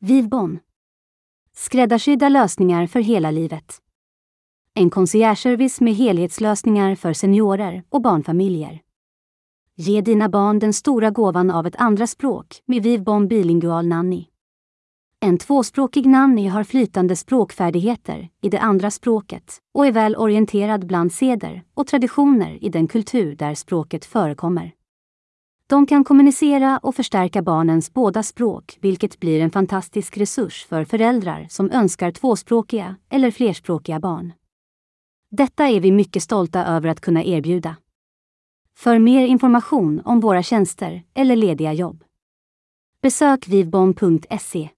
Vivbon. Skräddarsydda lösningar för hela livet. En conciergeservice med helhetslösningar för seniorer och barnfamiljer. Ge dina barn den stora gåvan av ett andra språk med Vivbon Bilingual Nanny. En tvåspråkig nanny har flytande språkfärdigheter i det andra språket och är väl orienterad bland seder och traditioner i den kultur där språket förekommer. De kan kommunicera och förstärka barnens båda språk, vilket blir en fantastisk resurs för föräldrar som önskar tvåspråkiga eller flerspråkiga barn. Detta är vi mycket stolta över att kunna erbjuda. För mer information om våra tjänster eller lediga jobb besök vivbon.se